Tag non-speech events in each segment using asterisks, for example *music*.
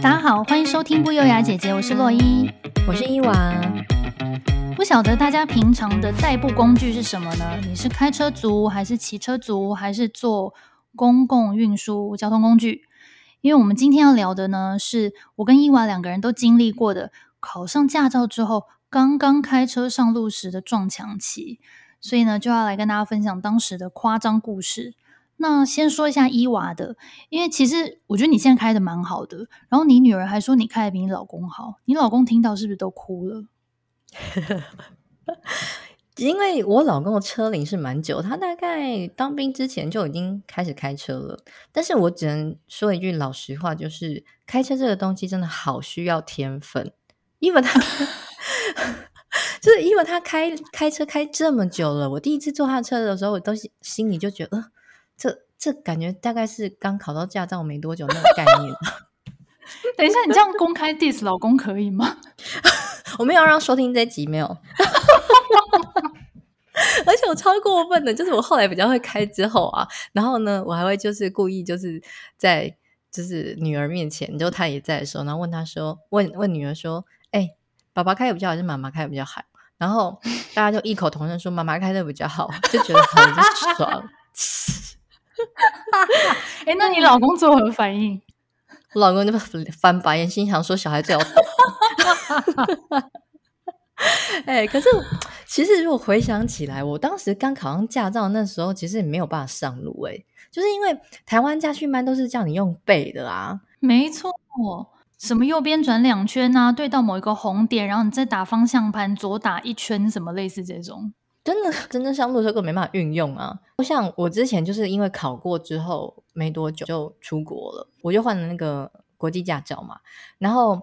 大家好，欢迎收听不优雅姐姐，我是洛伊，我是伊娃。不晓得大家平常的代步工具是什么呢？你是开车族，还是骑车族，还是坐公共运输交通工具？因为我们今天要聊的呢，是我跟伊娃两个人都经历过的，考上驾照之后，刚刚开车上路时的撞墙期，所以呢，就要来跟大家分享当时的夸张故事。那先说一下伊娃的，因为其实我觉得你现在开的蛮好的，然后你女儿还说你开的比你老公好，你老公听到是不是都哭了？*laughs* 因为我老公的车龄是蛮久，他大概当兵之前就已经开始开车了。但是我只能说一句老实话，就是开车这个东西真的好需要天分，因为他 *laughs* 就是因为他开开车开这么久了，我第一次坐他车的时候，我都心里就觉得，呃这这感觉大概是刚考到驾照没多久那个概念。*laughs* 等一下，你这样公开 diss 老公可以吗？*laughs* 我没有让收听这集，没有。*laughs* 而且我超过分的，就是我后来比较会开之后啊，然后呢，我还会就是故意就是在就是女儿面前，就她也在的时候，然后问她说，问问女儿说，哎、欸，爸爸开的比较好，还是妈妈开的比较好？然后大家就异口同声说妈妈开的比较好，就觉得很爽。*laughs* 哎、欸，那你老公作何反应？我老公就翻白眼，心想说：“小孩最好懂。*laughs* ”哎，可是其实如果回想起来，我当时刚考上驾照那时候，其实也没有办法上路。哎，就是因为台湾驾训班都是叫你用背的啊。没错，什么右边转两圈啊，对到某一个红点，然后你再打方向盘左打一圈，什么类似这种。真的，真正上路的时候根本没办法运用啊！就像我之前就是因为考过之后没多久就出国了，我就换了那个国际驾照嘛。然后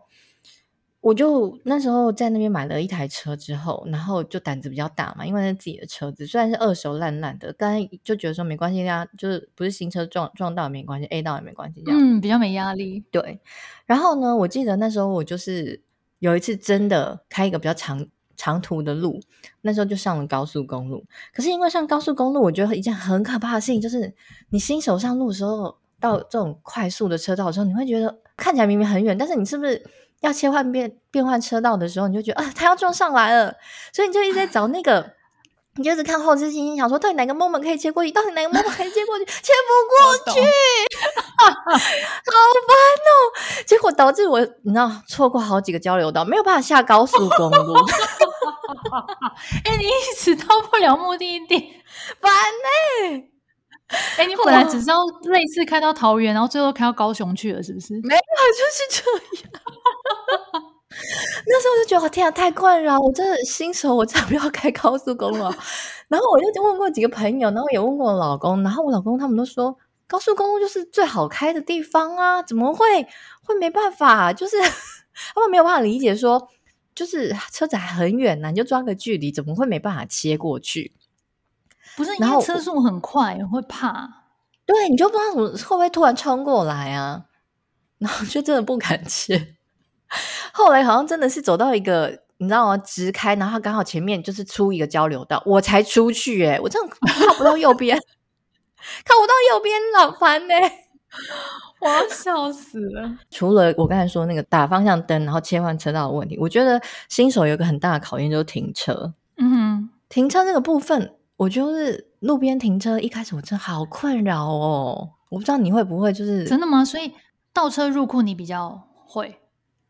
我就那时候在那边买了一台车之后，然后就胆子比较大嘛，因为是自己的车子，虽然是二手烂烂的，但是就觉得说没关系呀，就是不是新车撞撞到也没关系，A 到也没关系，这样嗯，比较没压力。对。然后呢，我记得那时候我就是有一次真的开一个比较长。长途的路，那时候就上了高速公路。可是因为上高速公路，我觉得一件很可怕的事情就是，你新手上路的时候，到这种快速的车道的时候，你会觉得看起来明明很远，但是你是不是要切换变变换车道的时候，你就觉得啊，他要撞上来了，所以你就一直在找那个，你就一直看后视镜，想说到底哪个 moment 可以切过去，到底哪个 moment 可以切过去，切不过去，*laughs* 好烦哦！结果导致我你知道错过好几个交流道，没有办法下高速公路。*laughs* 哎、欸，你一直到不了目的地，*laughs* 烦呢、欸？哎、欸，你本来只是要类似开到桃园，然后最后开到高雄去了，是不是？没有，就是这样。那时候就觉得，天啊，太困扰！我真的新手，我才不要开高速公路。然后我就问过几个朋友，然后也问过我老公，然后我老公他们都说，高速公路就是最好开的地方啊，怎么会会没办法？就是 *laughs* 他们没有办法理解说。就是车子还很远呢、啊，你就抓个距离，怎么会没办法切过去？不是因为车速很快，会怕。对，你就不知道怎么会不会突然冲过来啊？然后就真的不敢 *laughs* 切。后来好像真的是走到一个，你知道吗？直开，然后刚好前面就是出一个交流道，我才出去、欸。诶我真的靠不到右边，*laughs* 靠不到右边，老烦呢、欸。我要笑死了！除了我刚才说那个打方向灯，然后切换车道的问题，我觉得新手有一个很大的考验就是停车。嗯哼，停车这个部分，我觉得是路边停车一开始我真的好困扰哦。我不知道你会不会，就是真的吗？所以倒车入库你比较会？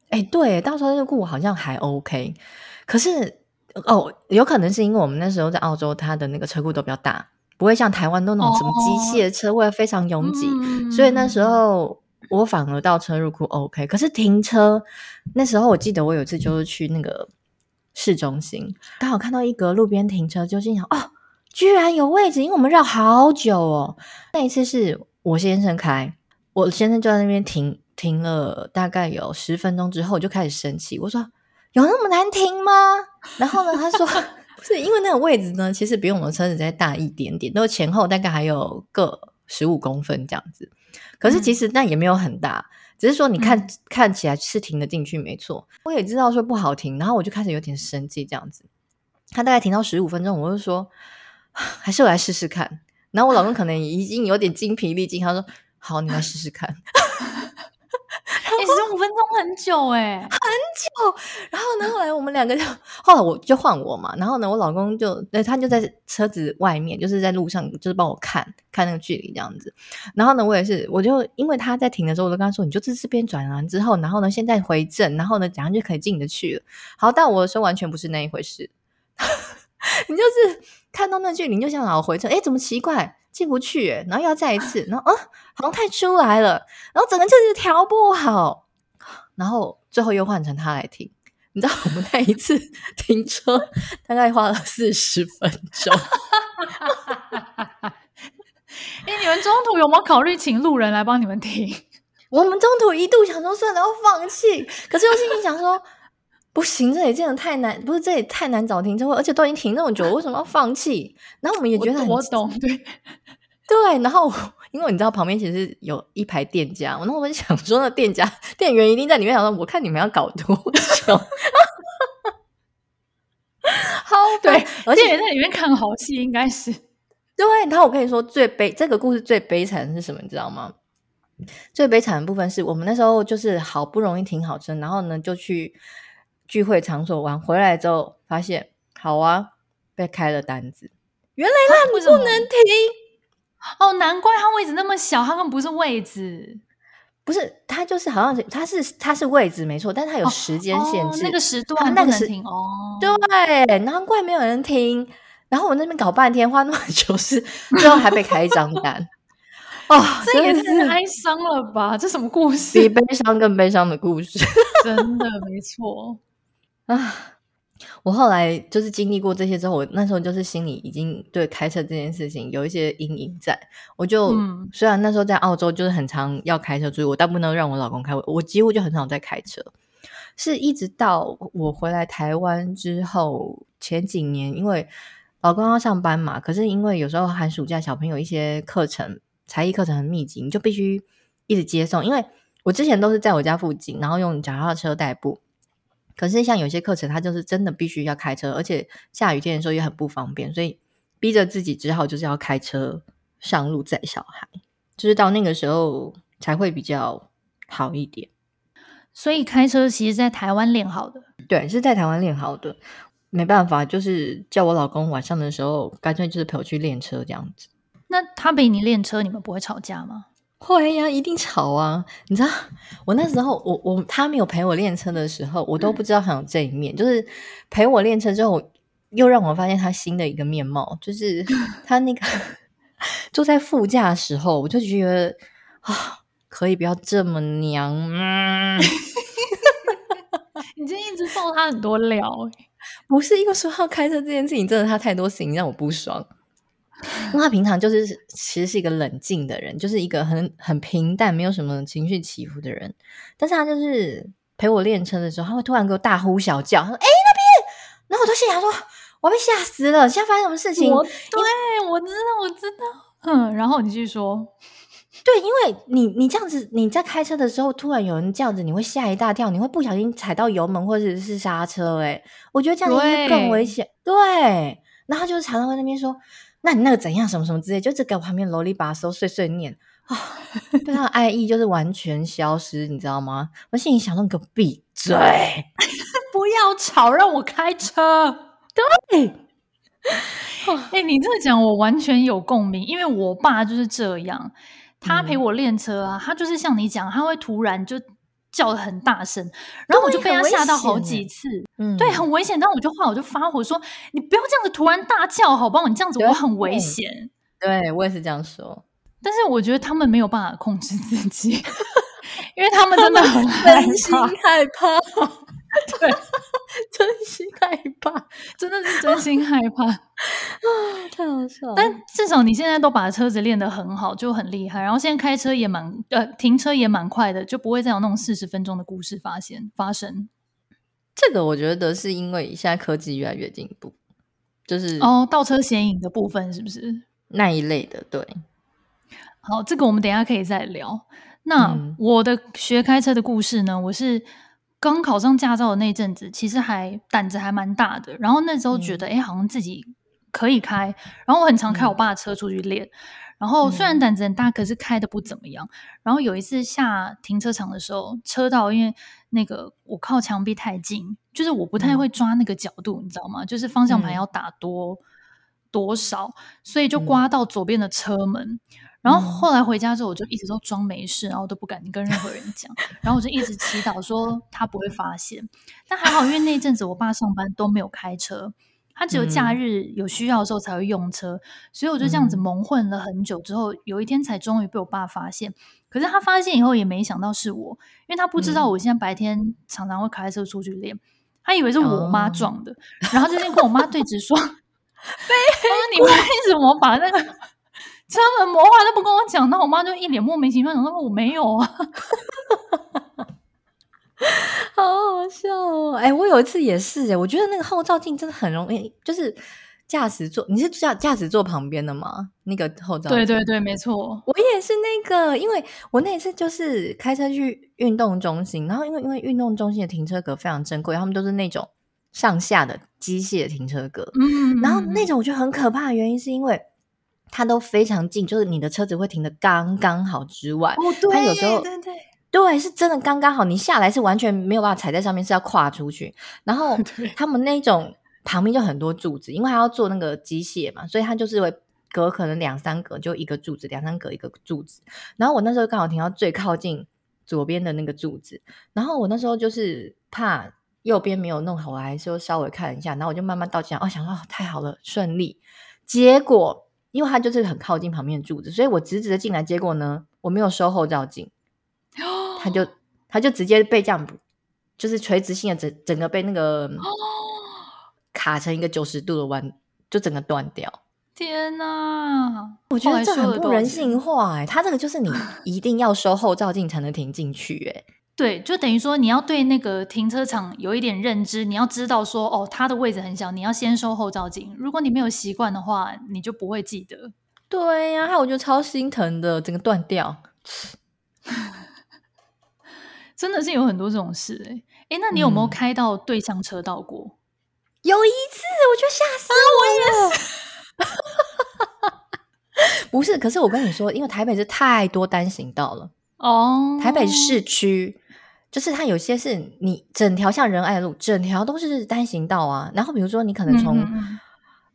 哎，对，倒车入库我好像还 OK。可是哦，有可能是因为我们那时候在澳洲，它的那个车库都比较大。不会像台湾都那种什么机械车位非常拥挤，哦，所以那时候我反而倒车入库 OK。可是停车那时候，我记得我有一次就是去那个市中心，刚好看到一个路边停车，就心想哦，居然有位置，因为我们绕好久哦。那一次是我先生开，我先生就在那边停停了大概有十分钟之后，我就开始生气，我说有那么难停吗？然后呢，他说。*laughs* 是因为那个位置呢，其实比我们车子再大一点点，都前后大概还有个十五公分这样子。可是其实那也没有很大，嗯、只是说你看、嗯、看起来是停得进去没错。我也知道说不好停，然后我就开始有点生气这样子。他大概停到十五分钟，我就说还是我来试试看。然后我老公可能已经有点精疲力尽，他说好，你来试试看。哎、十五分钟很久哎，很久。然后呢，后来我们两个就，后来我就换我嘛。然后呢，我老公就，他就在车子外面，就是在路上，就是帮我看看那个距离这样子。然后呢，我也是，我就因为他在停的时候，我就跟他说，你就这这边转完之后，然后呢，现在回正，然后呢，怎样就可以进得去了。好，但我说完全不是那一回事。*laughs* 你就是看到那距离，你就想老回程，哎，怎么奇怪？进不去，然后又要再一次，然后啊，好像太出来了，然后整个就是调不好，然后最后又换成他来停。你知道我们那一次停车大概花了四十分钟。*laughs* 哎，你们中途有没有考虑请路人来帮你们停？我们中途一度想说算了，要放弃，可是又心里想说不行，这也真的太难，不是这也太难找停车位，而且都已经停那么久，为什么要放弃？然后我们也觉得很我，懂，对。对，然后因为你知道旁边其实有一排店家，然后我就想说，那店家店员一定在里面想说，我看你们要搞多久？*laughs* 好，对，而且在里面看好戏，应该是对。然后我跟你说，最悲这个故事最悲惨的是什么？你知道吗？最悲惨的部分是我们那时候就是好不容易停好车，然后呢就去聚会场所玩，回来之后发现，好啊，被开了单子，原来那你不能停。哦，难怪他位置那么小，他根本不是位置，不是他就是好像是他是他是位置没错，但他有时间限制，哦哦、那个时段那个时对，难怪没有人听，然后我那边搞半天花那么久是 *laughs* 最后还被开一张单，哦，*laughs* 这也太哀伤了吧？这什么故事？比悲伤更悲伤的故事，*laughs* 真的没错啊。我后来就是经历过这些之后，我那时候就是心里已经对开车这件事情有一些阴影在。我就、嗯、虽然那时候在澳洲就是很常要开车，所以我大部分都让我老公开，我几乎就很少在开车。是一直到我回来台湾之后，前几年因为老公要上班嘛，可是因为有时候寒暑假小朋友一些课程才艺课程很密集，你就必须一直接送。因为我之前都是在我家附近，然后用脚踏车代步。可是像有些课程，他就是真的必须要开车，而且下雨天的时候也很不方便，所以逼着自己只好就是要开车上路载小孩，就是到那个时候才会比较好一点。所以开车其实在台湾练好的，对，是在台湾练好的。没办法，就是叫我老公晚上的时候，干脆就是陪我去练车这样子。那他陪你练车，你们不会吵架吗？会呀，一定吵啊！你知道，*laughs* 我那时候，我我他没有陪我练车的时候，我都不知道还有这一面。嗯、就是陪我练车之后，又让我发现他新的一个面貌，就是他那个 *laughs* 坐在副驾的时候，我就觉得啊，可以不要这么娘吗？*laughs* 你今天一直爆他很多料，不是因为说要开车这件事情，真的他太多事情让我不爽。因为他平常就是其实是一个冷静的人，就是一个很很平淡、没有什么情绪起伏的人。但是他就是陪我练车的时候，他会突然给我大呼小叫，他说：“哎、欸，那边！”然后我都心想说：“我被吓死了，现在发生什么事情？”我对，我知道，我知道。嗯，然后你继续说。对，因为你你这样子你在开车的时候，突然有人这样子，你会吓一大跳，你会不小心踩到油门或者是刹车。哎，我觉得这样子会更危险。对，对，然后就是常常在那边说。那你那个怎样？什么什么之类，就只给我旁边啰里吧嗦碎碎念啊，*laughs* 对他的爱意就是完全消失，你知道吗？我心里想说：“你给我闭嘴，*laughs* 不要吵，让我开车。”对，*laughs* 哎、欸，你这么讲我完全有共鸣，因为我爸就是这样，他陪我练车啊，嗯、他就是像你讲，他会突然就。叫的很大声，然后我就被他吓到好几次，嗯，对，很危险。然后我就话，我就发火说：“你不要这样子突然大叫，好不好？你这样子我很危险。”对，我也是这样说。*laughs* 但是我觉得他们没有办法控制自己，*laughs* 因为他们真的很担心害怕。对，*laughs* 真心害怕，真的是真心害怕 *laughs* 啊！太好笑了。但至少你现在都把车子练得很好，就很厉害。然后现在开车也蛮呃，停车也蛮快的，就不会再有那种四十分钟的故事发现发生。这个我觉得是因为现在科技越来越进步，就是哦，倒车显影的部分是不是那一类的？对。好，这个我们等一下可以再聊。那、嗯、我的学开车的故事呢？我是。刚考上驾照的那阵子，其实还胆子还蛮大的。然后那时候觉得，哎、嗯，好像自己可以开，然后我很常开我爸的车出去练。嗯、然后虽然胆子很大，可是开的不怎么样。然后有一次下停车场的时候，车道因为那个我靠墙壁太近，就是我不太会抓那个角度，嗯、你知道吗？就是方向盘要打多、嗯、多少，所以就刮到左边的车门。嗯然后后来回家之后，我就一直都装没事，然后都不敢跟任何人讲。然后我就一直祈祷说他不会发现。但还好，因为那阵子我爸上班都没有开车，他只有假日有需要的时候才会用车，所以我就这样子蒙混了很久。之后有一天才终于被我爸发现。可是他发现以后也没想到是我，因为他不知道我现在白天常常会开车出去练，他以为是我妈撞的。然后这天跟我妈对峙说“ *laughs* *laughs* 他说你为什么把那个？”车门魔幻都不跟我讲，那我妈就一脸莫名其妙，想说我没有啊，*laughs* 好好笑哦！哎、欸，我有一次也是哎，我觉得那个后照镜真的很容易，就是驾驶座，你是驾驾驶座旁边的吗？那个后照镜，对对对，没错，我也是那个，因为我那一次就是开车去运动中心，然后因为因为运动中心的停车格非常珍贵，他们都是那种上下的机械停车格，嗯，然后那种我觉得很可怕的原因是因为。它都非常近，就是你的车子会停的刚刚好之外，哦，对，它有时候对对对，是真的刚刚好，你下来是完全没有办法踩在上面，是要跨出去。然后 *laughs* 他们那种旁边就很多柱子，因为他要做那个机械嘛，所以他就是会隔可能两三格就一个柱子，两三格一个柱子。然后我那时候刚好停到最靠近左边的那个柱子，然后我那时候就是怕右边没有弄好，我还是稍微看一下，然后我就慢慢倒进来，哦，想说太好了，顺利。结果。因为它就是很靠近旁边的柱子，所以我直直的进来，结果呢，我没有收后照镜，它就它就直接被这样，就是垂直性的整整个被那个卡成一个九十度的弯，就整个断掉。天哪，我觉得这很不人性化哎！它这个就是你 *laughs* 一定要收后照镜才能停进去哎。对，就等于说你要对那个停车场有一点认知，你要知道说哦，它的位置很小，你要先收后照镜。如果你没有习惯的话，你就不会记得。对呀、啊，还有我觉得超心疼的，整个断掉，*laughs* 真的是有很多这种事哎、欸、诶那你有没有开到对向车道过？嗯、有一次，我就吓死我了。啊、我也是，*laughs* 不是，可是我跟你说，因为台北是太多单行道了哦，台北市区。就是它有些是你整条像仁爱路，整条都是单行道啊。然后比如说你可能从、嗯、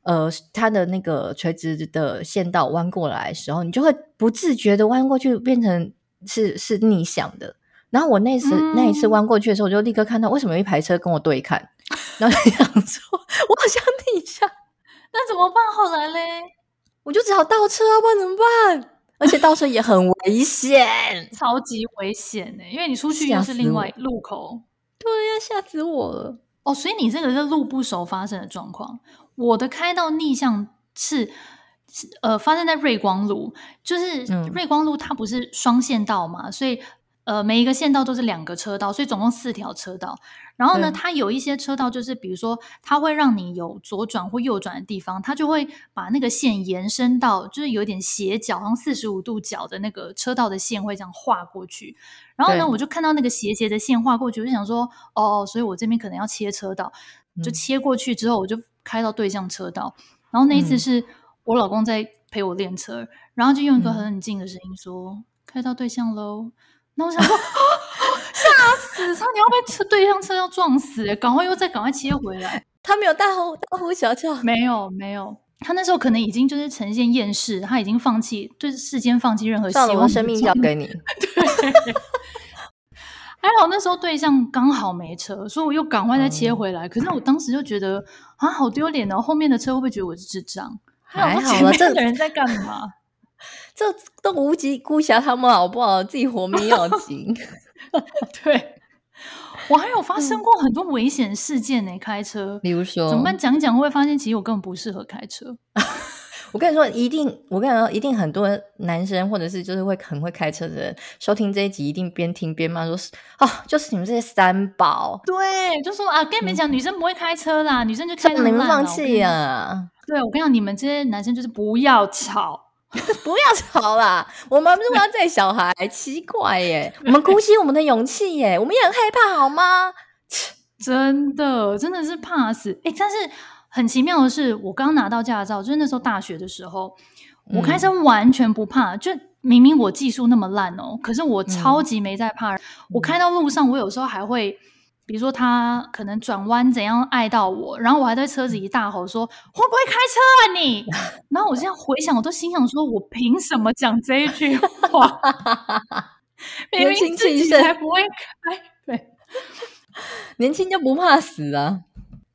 呃它的那个垂直的线道弯过来的时候，你就会不自觉的弯过去，变成是是逆向的。然后我那次、嗯、那一次弯过去的时候，我就立刻看到为什么有一排车跟我对看，然后就想说 *laughs* 我好像逆向，那怎么办？后来嘞，我就只好倒车啊，不然怎么办？而且倒车也很危险，*laughs* 超级危险呢、欸！因为你出去又是另外路口，对呀、啊，吓死我了！哦，所以你这个是路不熟发生的状况。我的开到逆向是，呃，发生在瑞光路，就是瑞光路它不是双线道嘛，嗯、所以。呃，每一个线道都是两个车道，所以总共四条车道。然后呢，它有一些车道就是，比如说，它会让你有左转或右转的地方，它就会把那个线延伸到，就是有点斜角，好像四十五度角的那个车道的线会这样画过去。然后呢，我就看到那个斜斜的线画过去，我就想说，哦，所以我这边可能要切车道，就切过去之后，我就开到对向车道。嗯、然后那一次是我老公在陪我练车，然后就用一个很冷静的声音说：“嗯、开到对向喽。”然后我想说，*gasps* 吓死！差点要被车对向车要撞死，赶快又再赶快切回来。他没有大呼大呼小叫，没有没有。他那时候可能已经就是呈现厌世，他已经放弃对世间放弃任何希望。生命交给你。*laughs* 对，还好那时候对象刚好没车，所以我又赶快再切回来。嗯、可是我当时就觉得啊，好丢脸哦！后面的车会不会觉得我是智障？还好了，这个人在干嘛？这都无及顾暇他们好不好？自己活命要紧。*laughs* 对，我还有发生过很多危险事件呢、欸，开车。比如说，怎么办？讲讲会发现，其实我根本不适合开车。*laughs* 我跟你说，一定，我跟你说，一定很多男生或者是就是会很会开车的人，收听这一集一定边听边骂说：“啊，就是你们这些三宝。”对，就说啊，跟你们讲，女生不会开车啦，女生就开得烂。你们放弃啊？对，我跟你讲，你们这些男生就是不要吵。*laughs* 不要吵啦！我们如果要带小孩，奇怪耶！*laughs* 我们鼓起我们的勇气耶！我们也很害怕，好吗？*laughs* 真的，真的是怕死。哎，但是很奇妙的是，我刚拿到驾照，就是那时候大学的时候，我开车完全不怕，嗯、就明明我技术那么烂哦，可是我超级没在怕。嗯、我开到路上，我有时候还会。比如说他可能转弯怎样碍到我，然后我还在车子里大吼说：“会不会开车啊你？” *laughs* 然后我现在回想，我都心想说：“我凭什么讲这一句话？*laughs* 明明自己才不会开。”对，年轻就不怕死啊！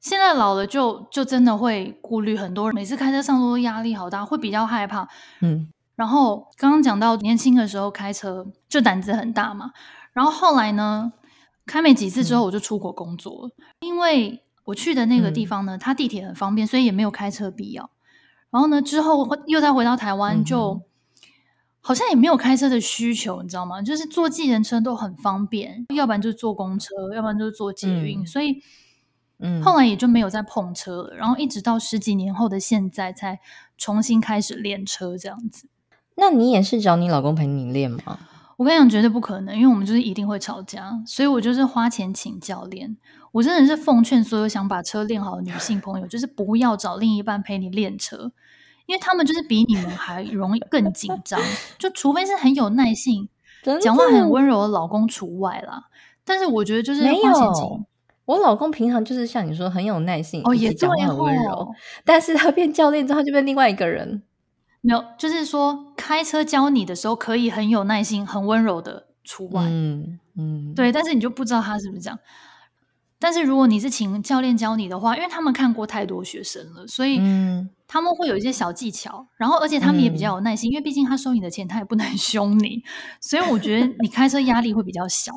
现在老了就就真的会顾虑很多，每次开车上路压力好大，会比较害怕。嗯，然后刚刚讲到年轻的时候开车就胆子很大嘛，然后后来呢？开没几次之后，我就出国工作了。嗯、因为我去的那个地方呢，嗯、它地铁很方便，所以也没有开车必要。然后呢，之后又再回到台湾，就、好像也没有开车的需求，你知道吗？就是坐计程车都很方便，要不然就是坐公车，要不然就是坐捷运。嗯、所以，嗯，后来也就没有再碰车了。然后一直到十几年后的现在，才重新开始练车这样子。那你也是找你老公陪你练吗？我跟你讲，绝对不可能，因为我们就是一定会吵架，所以我就是花钱请教练。我真的是奉劝所有想把车练好的女性朋友，就是不要找另一半陪你练车，因为他们就是比你们还容易更紧张。就除非是很有耐性、*laughs* 的讲话很温柔的老公除外啦。但是我觉得就是花钱请，我老公平常就是像你说很有耐性，哦，也这样很温柔，但是他变教练之后就变另外一个人。没有，就是说开车教你的时候可以很有耐心、很温柔的除外，嗯嗯，对，但是你就不知道他是不是这样。但是如果你是请教练教你的话，因为他们看过太多学生了，所以他们会有一些小技巧。然后，而且他们也比较有耐心，因为毕竟他收你的钱，他也不能 *laughs* 凶你，所以我觉得你开车压力会比较小。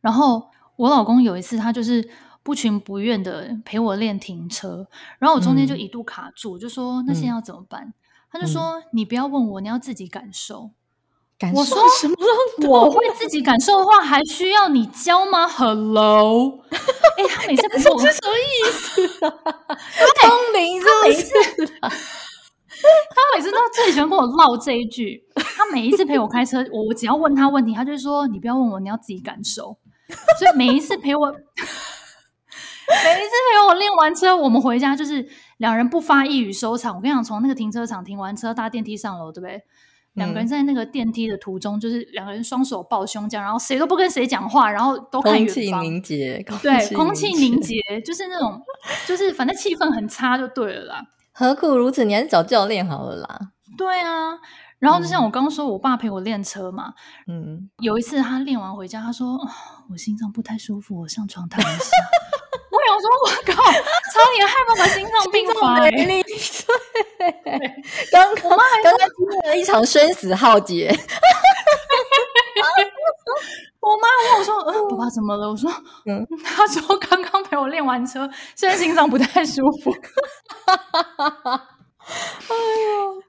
然后我老公有一次，他就是不情不愿的陪我练停车，然后我中间就一度卡住，就说那现在要怎么办？他就说：“嗯、你不要问我，你要自己感受。”感受什么？我会自己感受的话，还需要你教吗？Hello，哎、欸，他每次不是我 *laughs* 是什么意思啊？*laughs* 通灵是不是？*laughs* 他每次都最喜欢跟我唠这一句。他每一次陪我开车，我我只要问他问题，他就说：“你不要问我，你要自己感受。”所以每一次陪我。每一次陪我练完车，我们回家就是两人不发一语收场。我跟你讲，从那个停车场停完车，搭电梯上楼，对不对？两、嗯、个人在那个电梯的途中，就是两个人双手抱胸这样，然后谁都不跟谁讲话，然后都看远方。空气凝结，对，空气凝结，就是那种，就是反正气氛很差就对了啦。*laughs* 何苦如此？你还是找教练好了啦。对啊，然后就像我刚刚说，我爸陪我练车嘛。嗯，有一次他练完回家，他说：“我心脏不太舒服，我上床躺一下。”我说我靠，差点害爸爸心脏病发！刚刚我妈还刚刚经历了一场生死浩劫。我妈问我说：“呃，爸爸怎么了？”我说：“嗯。”他说：“刚刚陪我练完车，现在心脏不太舒服。”哎呦，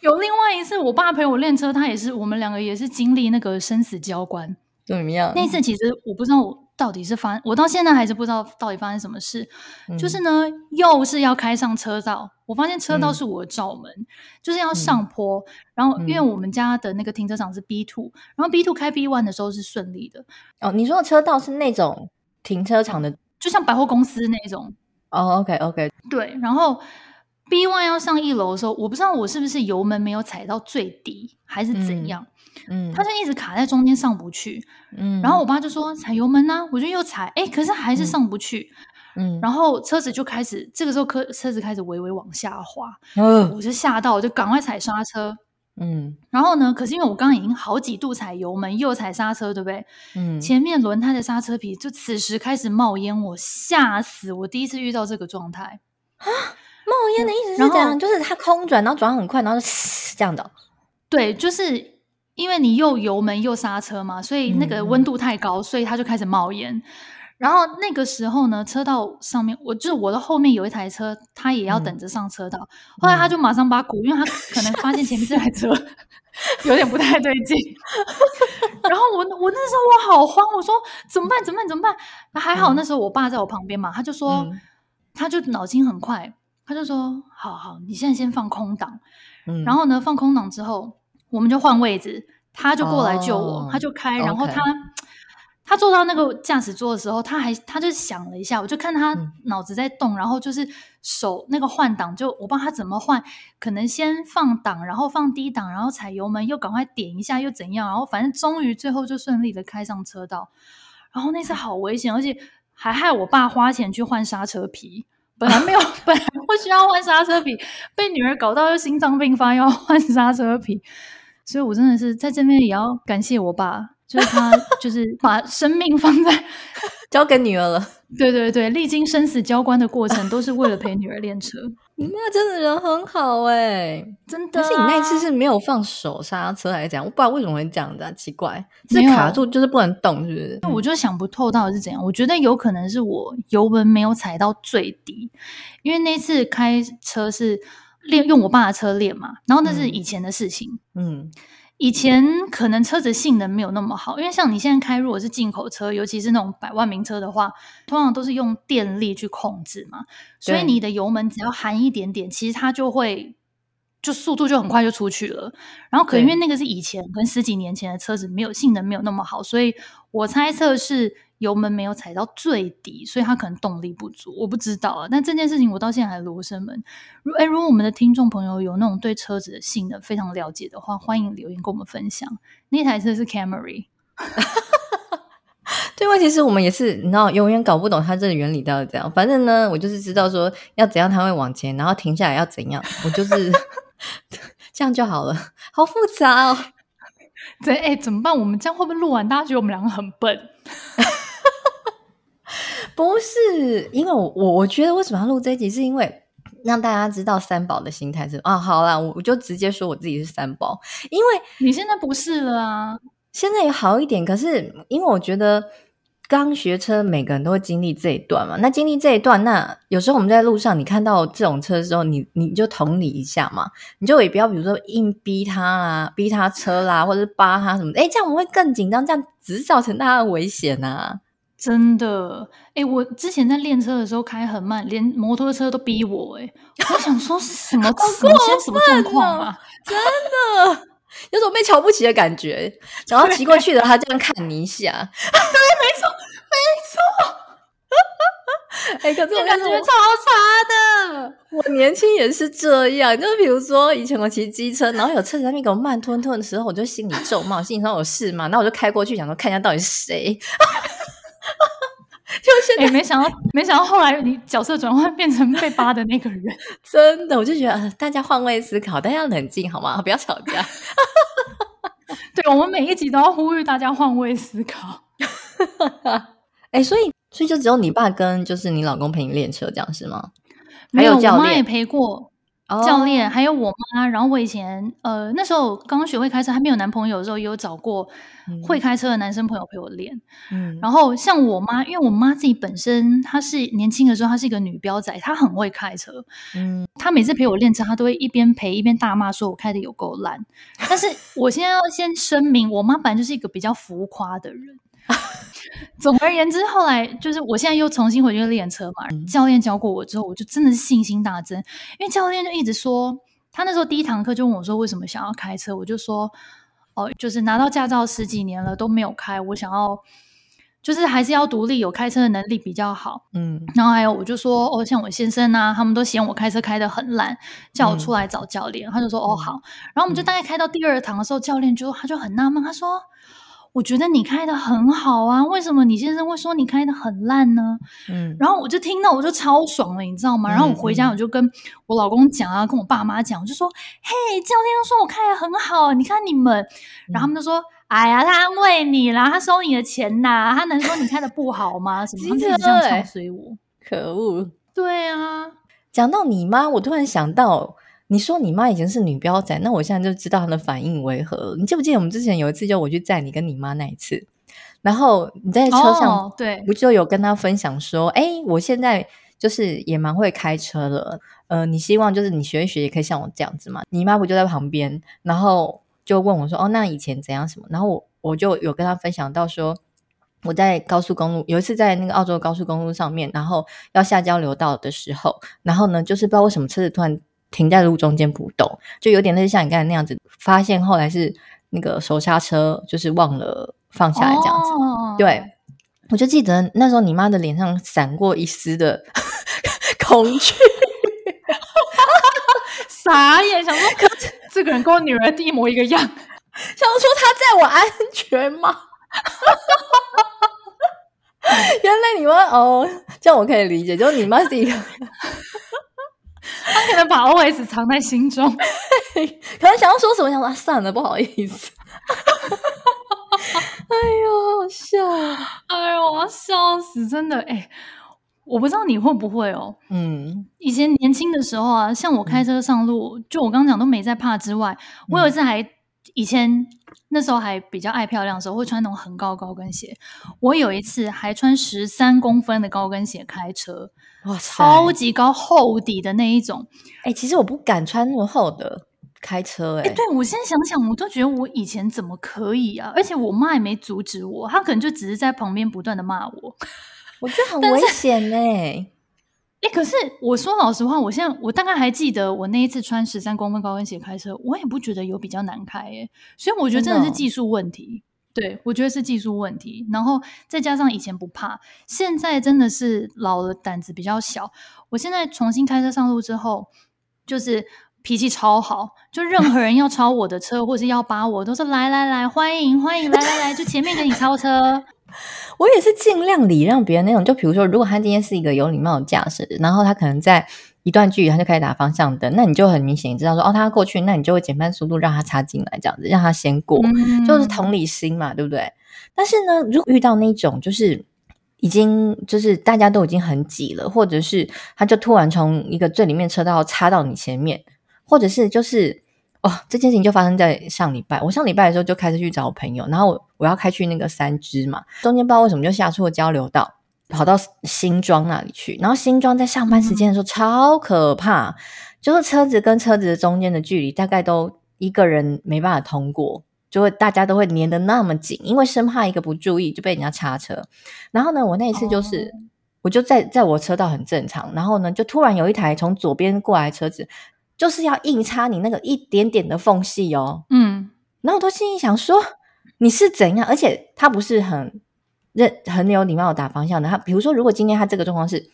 有另外一次，我爸陪我练车，他也是我们两个也是经历那个生死交关。怎么样？那次其实我不知道我。到底是发，我到现在还是不知道到底发生什么事。嗯、就是呢，又是要开上车道，我发现车道是我的罩门，嗯、就是要上坡。嗯、然后，因为我们家的那个停车场是 B two，、嗯、然后 B two 开 B one 的时候是顺利的。哦，你说的车道是那种停车场的，就像百货公司那种。哦，OK OK，对。然后 B one 要上一楼的时候，我不知道我是不是油门没有踩到最低，还是怎样。嗯。嗯，他就一直卡在中间上不去，嗯，然后我爸就说踩油门呢，我就又踩，哎，可是还是上不去，嗯，然后车子就开始这个时候车车子开始微微往下滑，嗯，我就吓到，我就赶快踩刹车，嗯，然后呢，可是因为我刚刚已经好几度踩油门又踩刹车，对不对？嗯，前面轮胎的刹车皮就此时开始冒烟，我吓死，我第一次遇到这个状态啊，冒烟的意思是这样，就是它空转，然后转很快，然后就这样的，对，就是。因为你又油门又刹车嘛，所以那个温度太高，嗯、所以它就开始冒烟。然后那个时候呢，车道上面，我就是我的后面有一台车，他也要等着上车道。嗯、后来他就马上把鼓，嗯、因为他可能发现前面这台车有点不太对劲。*laughs* 然后我我那时候我好慌，我说怎么办？怎么办？怎么办？还好那时候我爸在我旁边嘛，他就说，嗯、他就脑筋很快，他就说，好好，你现在先放空档。嗯、然后呢，放空档之后。我们就换位置，他就过来救我，哦、他就开，然后他他他坐到那个驾驶座的时候，他还他就想了一下，我就看他脑子在动，嗯、然后就是手那个换挡，就我不知道他怎么换，可能先放档，然后放低档，然后踩油门，又赶快点一下，又怎样，然后反正终于最后就顺利的开上车道。然后那次好危险，而且还害我爸花钱去换刹车皮，本来没有，*laughs* 本来不需要换刹车皮，被女儿搞到又心脏病发要换刹车皮，所以我真的是在这边也要感谢我爸。就是他，*laughs* 就是把生命放在 *laughs* 交给女儿了。对对对，历经生死交关的过程，都是为了陪女儿练车。*laughs* 你妈真的人很好哎、欸，真的、啊。但是你那一次是没有放手刹车来讲，我不知道为什么会这样子啊，奇怪，是卡住就是不能动，是不是？我就想不透到底是怎样。我觉得有可能是我油门没有踩到最低，因为那次开车是练用我爸的车练嘛，然后那是以前的事情，嗯。嗯以前可能车子性能没有那么好，因为像你现在开，如果是进口车，尤其是那种百万名车的话，通常都是用电力去控制嘛，所以你的油门只要含一点点，其实它就会就速度就很快就出去了。然后可能因为那个是以前跟十几年前的车子没有性能没有那么好，所以我猜测是。油门没有踩到最底，所以他可能动力不足，我不知道啊。但这件事情我到现在还罗生门。如诶，如果我们的听众朋友有那种对车子的性能非常了解的话，欢迎留言跟我们分享。那台车是 Camry。*laughs* 对，因为其实我们也是，你知道，永远搞不懂它这个原理到底怎样。反正呢，我就是知道说要怎样它会往前，然后停下来要怎样，我就是 *laughs* 这样就好了。好复杂哦。*laughs* 对哎，怎么办？我们这样会不会录完，大家觉得我们两个很笨？不是，因为我我我觉得为什么要录这一集，是因为让大家知道三宝的心态是啊。好啦，我我就直接说我自己是三宝，因为你现在不是了啊，现在也好一点。可是因为我觉得刚学车，每个人都会经历这一段嘛。那经历这一段，那有时候我们在路上，你看到这种车的时候，你你就同理一下嘛，你就也不要比如说硬逼他啦，逼他车啦，或者是扒他什么的，哎，这样我们会更紧张，这样只是造成大家的危险啊。真的，哎，我之前在练车的时候开很慢，连摩托车都逼我，哎，我想说是什么？*laughs* 什么现在什么状况啊？真的有种被瞧不起的感觉，然后骑过去的他这样看你一下，*laughs* 对，没错，没错。*laughs* 哎，可是我感觉超差的。我年轻也是这样，就比如说以前我骑机车，然后有车子在那边给我慢吞吞的时候，我就心里咒骂，心里说有事吗？然后我就开过去，想说看一下到底是谁。*laughs* 就现在，欸，没想到，没想到后来你角色转换变成被扒的那个人，*laughs* 真的，我就觉得大家换位思考，大家要冷静好吗？*laughs* 不要吵架。对，我们每一集都要呼吁大家换位思考。哎、欸，所以，所以就只有你爸跟就是你老公陪你练车这样是吗？没有，还有教练，我妈也陪过。教练还有我妈，然后我以前呃那时候刚刚学会开车，还没有男朋友的时候，也有找过会开车的男生朋友陪我练。嗯，然后像我妈，因为我妈自己本身她是年轻的时候，她是一个女飙仔，她很会开车。嗯，她每次陪我练车，她都会一边陪一边大骂，说我开的有够烂。但是我现在要先声明，我妈本来就是一个比较浮夸的人。*laughs* 总而言之，后来就是我现在又重新回去练车嘛。教练教过我之后，我就真的是信心大增。因为教练就一直说，他那时候第一堂课就问我说：“为什么想要开车？”我就说：“哦，就是拿到驾照十几年了都没有开，我想要就是还是要独立，有开车的能力比较好。”嗯，然后还有我就说：“哦，像我先生啊，他们都嫌我开车开的很烂，叫我出来找教练。嗯”他就说：“哦，好。”然后我们就大概开到第二堂的时候，教练就他就很纳闷，他说。我觉得你开的很好啊，为什么你先生会说你开的很烂呢？嗯，然后我就听到我就超爽了，你知道吗？然后我回家我就跟我老公讲啊，跟我爸妈讲，我就说：“嘿，教练都说我开的很好，你看你们。”然后他们就说：“哎呀，他安慰你啦，他收你的钱呐，他能说你开的不好吗？什么？”这样唱随我，可恶！对啊，讲到你妈，我突然想到。你说你妈以前是女标仔，那我现在就知道她的反应为何。你记不记得我们之前有一次就我去载你跟你妈那一次，然后你在车上，哦、对，不就有跟她分享说，哎，我现在就是也蛮会开车了，呃，你希望就是你学一学也可以像我这样子嘛？你妈不就在旁边，然后就问我说，哦，那以前怎样什么？然后我我就有跟她分享到说，我在高速公路有一次在那个澳洲高速公路上面，然后要下交流道的时候，然后呢，就是不知道为什么车子突然。停在路中间不动，就有点类似像你刚才那样子。发现后来是那个手刹车就是忘了放下来这样子。Oh. 对，我就记得那时候你妈的脸上闪过一丝的 *laughs* 恐惧，*laughs* 傻眼，想说这个人跟我女儿一模一个样，*laughs* 想说他在我安全吗？原来你妈哦，这样我可以理解，就是你妈是一个，他可能把 OS 藏在心中，*laughs* 可能想要说什么，想说、啊、算了，不好意思。*laughs* 哎呦，好笑！哎呦，我要笑死！真的，哎，我不知道你会不会哦。嗯，以前年轻的时候啊，像我开车上路，嗯、就我刚刚讲都没在怕之外，我有一次还以前那时候还比较爱漂亮的时候，会穿那种很高高跟鞋。我有一次还穿十三公分的高跟鞋开车，哇，超级高厚底的那一种。哎，其实我不敢穿那么厚的。开车哎、欸，对，我现在想想，我都觉得我以前怎么可以啊？而且我妈也没阻止我，她可能就只是在旁边不断的骂我。我觉得很 *laughs* 危险哎。哎，可是我说老实话，我现在我大概还记得我那一次穿十三公分高跟鞋开车，我也不觉得有比较难开耶。所以我觉得真的是技术问题。对，我觉得是技术问题。然后再加上以前不怕，现在真的是老了，胆子比较小。我现在重新开车上路之后，就是。脾气超好，就任何人要超我的车，或是要扒我，都是来来来，欢迎欢迎，来来来，就前面给你超车。*laughs* 我也是尽量礼让别人那种，就比如说，如果他今天是一个有礼貌的驾驶，然后他可能在一段距离他就开始打方向灯，那你就很明显知道说，哦，他要过去，那你就会减慢速度让他插进来，这样子让他先过，嗯、就是同理心嘛，对不对？但是呢，如果遇到那种就是已经就是大家都已经很挤了，或者是他就突然从一个最里面车道插到你前面。或者是就是哦，这件事情就发生在上礼拜。我上礼拜的时候就开始去找我朋友，然后我我要开去那个三芝嘛，中间不知道为什么就下错交流道，跑到新庄那里去。然后新庄在上班时间的时候超可怕，就是车子跟车子的中间的距离大概都一个人没办法通过，就会大家都会粘得那么紧，因为生怕一个不注意就被人家插车。然后呢，我那一次就是、哦、我就在在我车道很正常，然后呢就突然有一台从左边过来的车子。就是要硬插你那个一点点的缝隙哦，嗯，然后我都心里想说你是怎样，而且他不是很认很有礼貌的打方向的，他比如说如果今天他这个状况是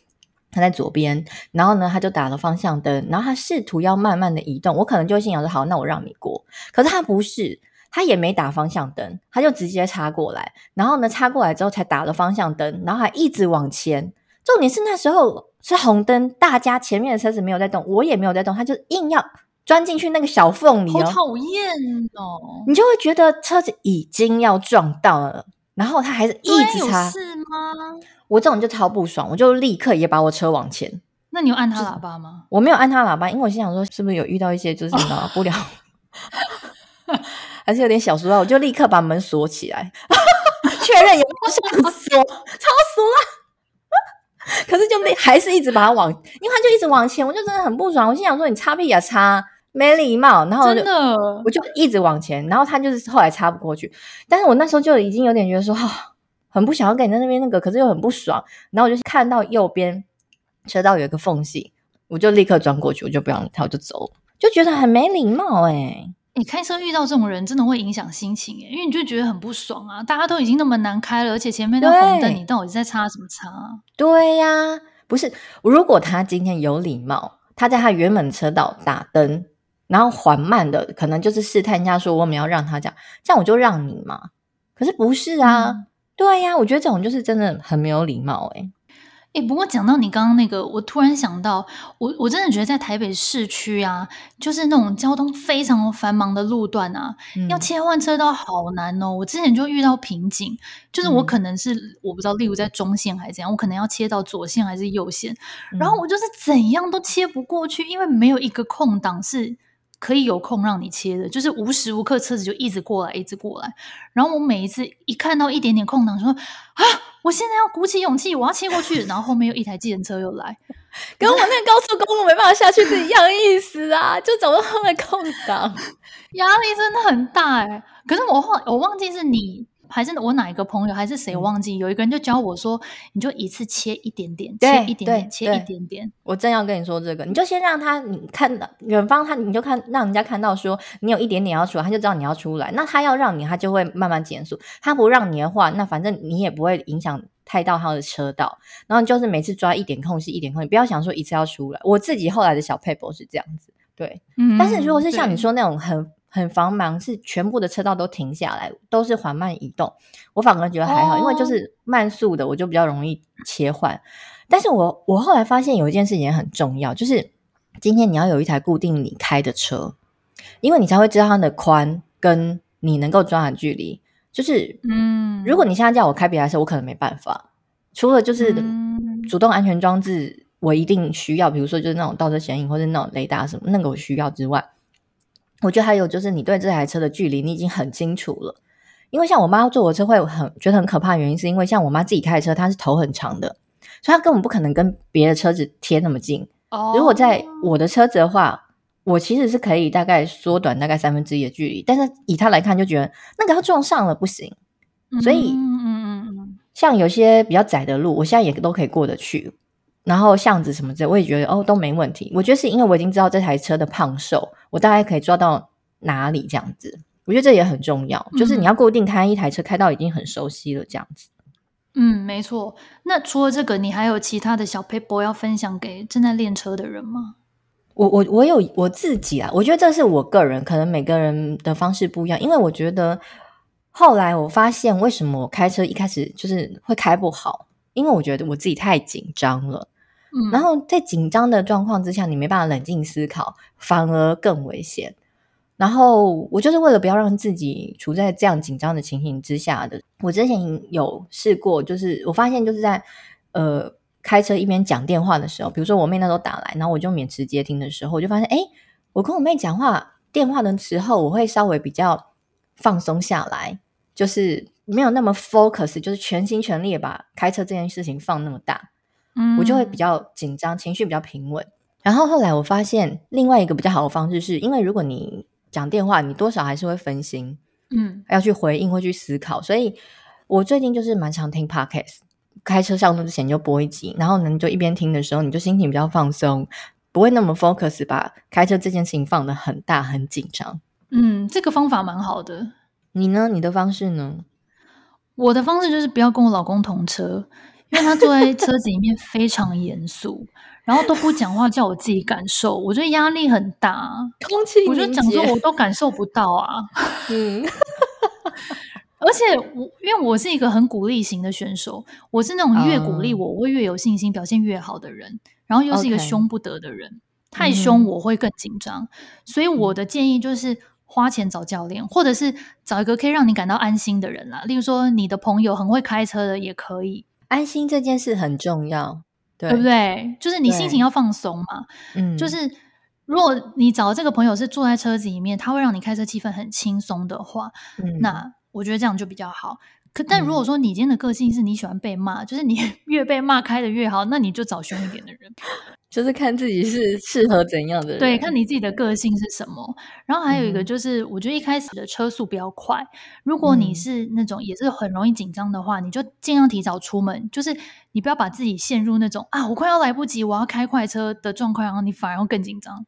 他在左边，然后呢他就打了方向灯，然后他试图要慢慢的移动，我可能就会心想说好，那我让你过，可是他不是，他也没打方向灯，他就直接插过来，然后呢插过来之后才打了方向灯，然后还一直往前，重点是那时候。是红灯，大家前面的车子没有在动，我也没有在动，他就硬要钻进去那个小缝里哦，好讨厌哦！你就会觉得车子已经要撞到了，然后他还是一直插，是吗？我这种就超不爽，我就立刻也把我车往前。那你有按他喇叭吗？我没有按他喇叭，因为我心想说，是不是有遇到一些就是拿 *laughs* 不了，*laughs* 还是有点小失望，我就立刻把门锁起来，*laughs* 确认有没有上锁，超俗了。可是就没还是一直把它往，因为他就一直往前，我就真的很不爽。我心想说，你擦屁呀擦，没礼貌。然后就真的，我就一直往前，然后他就是后来擦不过去。但是我那时候就已经有点觉得说，哦，很不想要跟你在那边那个，可是又很不爽。然后我就看到右边车道有一个缝隙，我就立刻钻过去，我就不让他，我就走，就觉得很没礼貌哎、欸。你开车遇到这种人，真的会影响心情耶，因为你就觉得很不爽啊！大家都已经那么难开了，而且前面都红灯，你到底在插什么插？对呀、啊，不是。如果他今天有礼貌，他在他原本车道打灯，然后缓慢的，可能就是试探一下，说我们要让他这样，这样我就让你嘛。可是不是啊？嗯、对呀、啊，我觉得这种就是真的很没有礼貌诶。哎，不过讲到你刚刚那个，我突然想到，我我真的觉得在台北市区啊，就是那种交通非常繁忙的路段啊，嗯、要切换车道好难哦。我之前就遇到瓶颈，就是我可能是、嗯、我不知道，例如在中线还是怎样，我可能要切到左线还是右线，嗯、然后我就是怎样都切不过去，因为没有一个空档是可以有空让你切的，就是无时无刻车子就一直过来，一直过来。然后我每一次一看到一点点空档，说啊。我现在要鼓起勇气，我要切过去，然后后面又一台计程车又来，*laughs* 跟我那个高速公路没办法下去是一样意思啊！就找到后面空档，*laughs* 压力真的很大哎。可是我忘我忘记是你。还是我哪一个朋友，还是谁忘记？有一个人就教我说，你就一次切一点点，切一点点，切一点点。我正要跟你说这个，你就先让他你看到远方，他你就看让人家看到说你有一点点要出来，他就知道你要出来。那他要让你，他就会慢慢减速。他不让你的话，那反正你也不会影响太到他的车道，然后就是每次抓一点空隙，一点空隙，不要想说一次要出来。我自己后来的小配博是这样子，对。嗯，但是如果是像你说那种很很繁忙，是全部的车道都停下来，都是缓慢移动，我反而觉得还好，哦，因为就是慢速的，我就比较容易切换。但是我我后来发现有一件事情也很重要，就是今天你要有一台固定你开的车，因为你才会知道它的宽跟你能够抓的距离。就是，嗯，如果你现在叫我开别台车，我可能没办法。除了就是主动安全装置，我一定需要，比如说就是那种倒车显影或者那种雷达什么，那个我需要之外，我觉得还有就是你对这台车的距离你已经很清楚了。因为像我妈坐我车会很觉得很可怕的原因，是因为像我妈自己开的车，她是头很长的。所以她根本不可能跟别的车子贴那么近。Oh. 如果在我的车子的话，我其实是可以大概缩短大概三分之一的距离。但是以她来看，就觉得那个要撞上了不行。所以，嗯嗯嗯，像有些比较窄的路，我现在也都可以过得去。然后巷子什么的，我也觉得哦都没问题。我觉得是因为我已经知道这台车的胖瘦，我大概可以抓到哪里这样子。我觉得这也很重要，就是你要固定开一台车，开到已经很熟悉了这样子。嗯，没错。那除了这个，你还有其他的小 paper 要分享给正在练车的人吗？我我我有我自己啊，我觉得这是我个人，可能每个人的方式不一样。因为我觉得后来我发现，为什么我开车一开始就是会开不好，因为我觉得我自己太紧张了。嗯，然后在紧张的状况之下，你没办法冷静思考，反而更危险。然后我就是为了不要让自己处在这样紧张的情形之下的。我之前有试过，就是我发现就是在呃开车一边讲电话的时候，比如说我妹那时候打来，然后我就免持接听的时候，我就发现，哎，我跟我妹讲话电话的时候，我会稍微比较放松下来，就是没有那么 focus，就是全心全力的把开车这件事情放那么大，嗯，我就会比较紧张，情绪比较平稳。然后后来我发现另外一个比较好的方式是，因为如果你讲电话，你多少还是会分心，嗯，要去回应或去思考。所以我最近就是蛮常听 podcast，开车上路之前就播一集，然后呢，你就一边听的时候，你就心情比较放松，不会那么 focus，把开车这件事情放得很大很紧张。嗯，这个方法蛮好的。你呢？你的方式呢？我的方式就是不要跟我老公同车，因为他坐在车子里面非常严肃。然后都不讲话，叫我自己感受，我觉得压力很大。空气，我就讲说我都感受不到啊。嗯，*laughs* 而且我因为我是一个很鼓励型的选手，我是那种越鼓励我，我会越有信心，表现越好的人。然后又是一个凶不得的人，嗯、太凶我会更紧张。嗯、所以我的建议就是花钱找教练，或者是找一个可以让你感到安心的人啦。例如说你的朋友很会开车的也可以。安心这件事很重要。对，对不对？就是你心情要放松嘛。嗯，就是如果你找这个朋友是坐在车子里面，他会让你开车气氛很轻松的话，嗯，那我觉得这样就比较好。可但如果说你今天的个性是你喜欢被骂，嗯，就是你 *laughs* 越被骂开的越好，那你就找凶一点的人。就是看自己是适合怎样的人，对，看你自己的个性是什么。然后还有一个就是，我觉得一开始的车速比较快。如果你是那种也是很容易紧张的话，你就尽量提早出门。就是你不要把自己陷入那种啊，我快要来不及，我要开快车的状况，然后你反而会更紧张。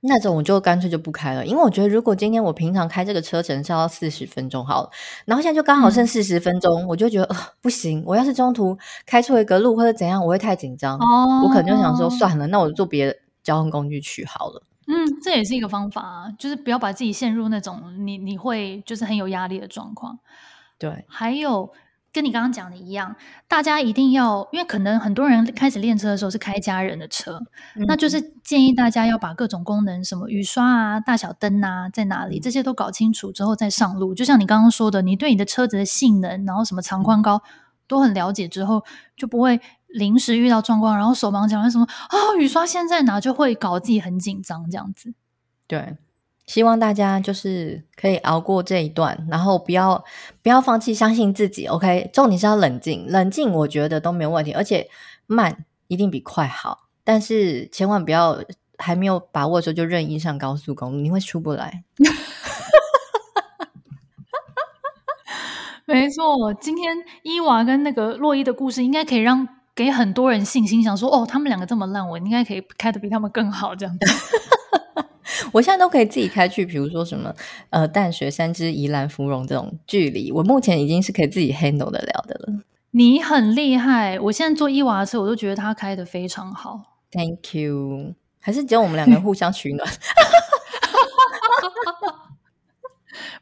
那种我就干脆就不开了，因为我觉得如果今天我平常开这个车程是要四十分钟好了，然后现在就刚好剩四十分钟，嗯、我就觉得、呃、不行，我要是中途开错一个路或者怎样，我会太紧张，哦、我可能就想说算了，那我就坐别的交通工具去好了。嗯，这也是一个方法啊，就是不要把自己陷入那种你你会就是很有压力的状况。对，还有。跟你刚刚讲的一样，大家一定要，因为可能很多人开始练车的时候是开家人的车，嗯、那就是建议大家要把各种功能，什么雨刷啊、大小灯啊，在哪里，这些都搞清楚之后再上路。就像你刚刚说的，你对你的车子的性能，然后什么长宽高都很了解之后，就不会临时遇到状况，然后手忙脚乱什么啊、哦，雨刷现在哪，就会搞自己很紧张这样子。对。希望大家就是可以熬过这一段，然后不要不要放弃，相信自己。OK，重点是要冷静，冷静我觉得都没有问题，而且慢一定比快好。但是千万不要还没有把握的时候就任意上高速公路，你会出不来。*laughs* 没错，今天伊娃跟那个洛伊的故事，应该可以让给很多人信心，想说哦，他们两个这么烂，我应该可以开得比他们更好，这样子。我现在都可以自己开去，比如说什么呃淡水、三芝、宜兰、芙蓉这种距离，我目前已经是可以自己 handle 得了的了。你很厉害。我现在坐伊娃的车，我都觉得他开得非常好。Thank you。还是只有我们两个人互相取暖。*laughs*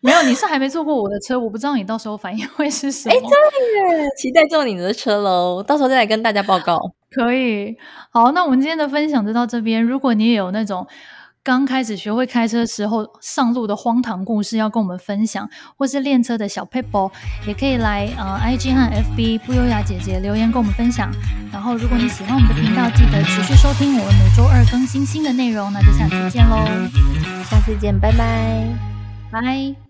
没有，你是还没坐过我的车，我不知道你到时候反应会是什么。哎，对耶，期待坐你的车喽，到时候再来跟大家报告。可以，好，那我们今天的分享就到这边。如果你也有那种刚开始学会开车时候上路的荒唐故事要跟我们分享，或是练车的小 paper，，也可以来呃 IG 和 FB 不优雅姐姐留言跟我们分享。然后，如果你喜欢我们的频道，记得持续收听我们每周二更新新的内容。那就下次见喽，下次见，拜拜，拜。